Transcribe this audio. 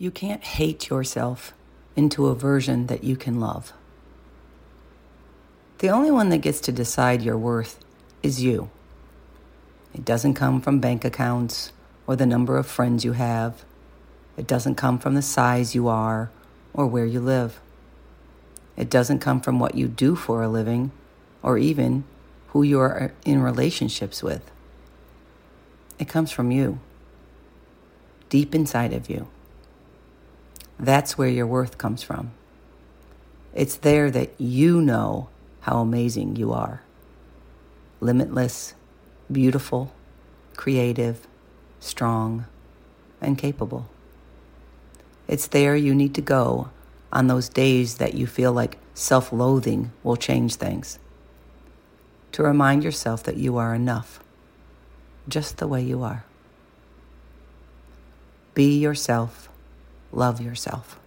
You can't hate yourself into a version that you can love. The only one that gets to decide your worth is you. It doesn't come from bank accounts or the number of friends you have. It doesn't come from the size you are or where you live. It doesn't come from what you do for a living or even who you are in relationships with. It comes from you, deep inside of you. That's where your worth comes from. It's there that you know how amazing you are. Limitless, beautiful, creative, strong, and capable. It's there you need to go on those days that you feel like self loathing will change things. To remind yourself that you are enough, just the way you are. Be yourself, love yourself.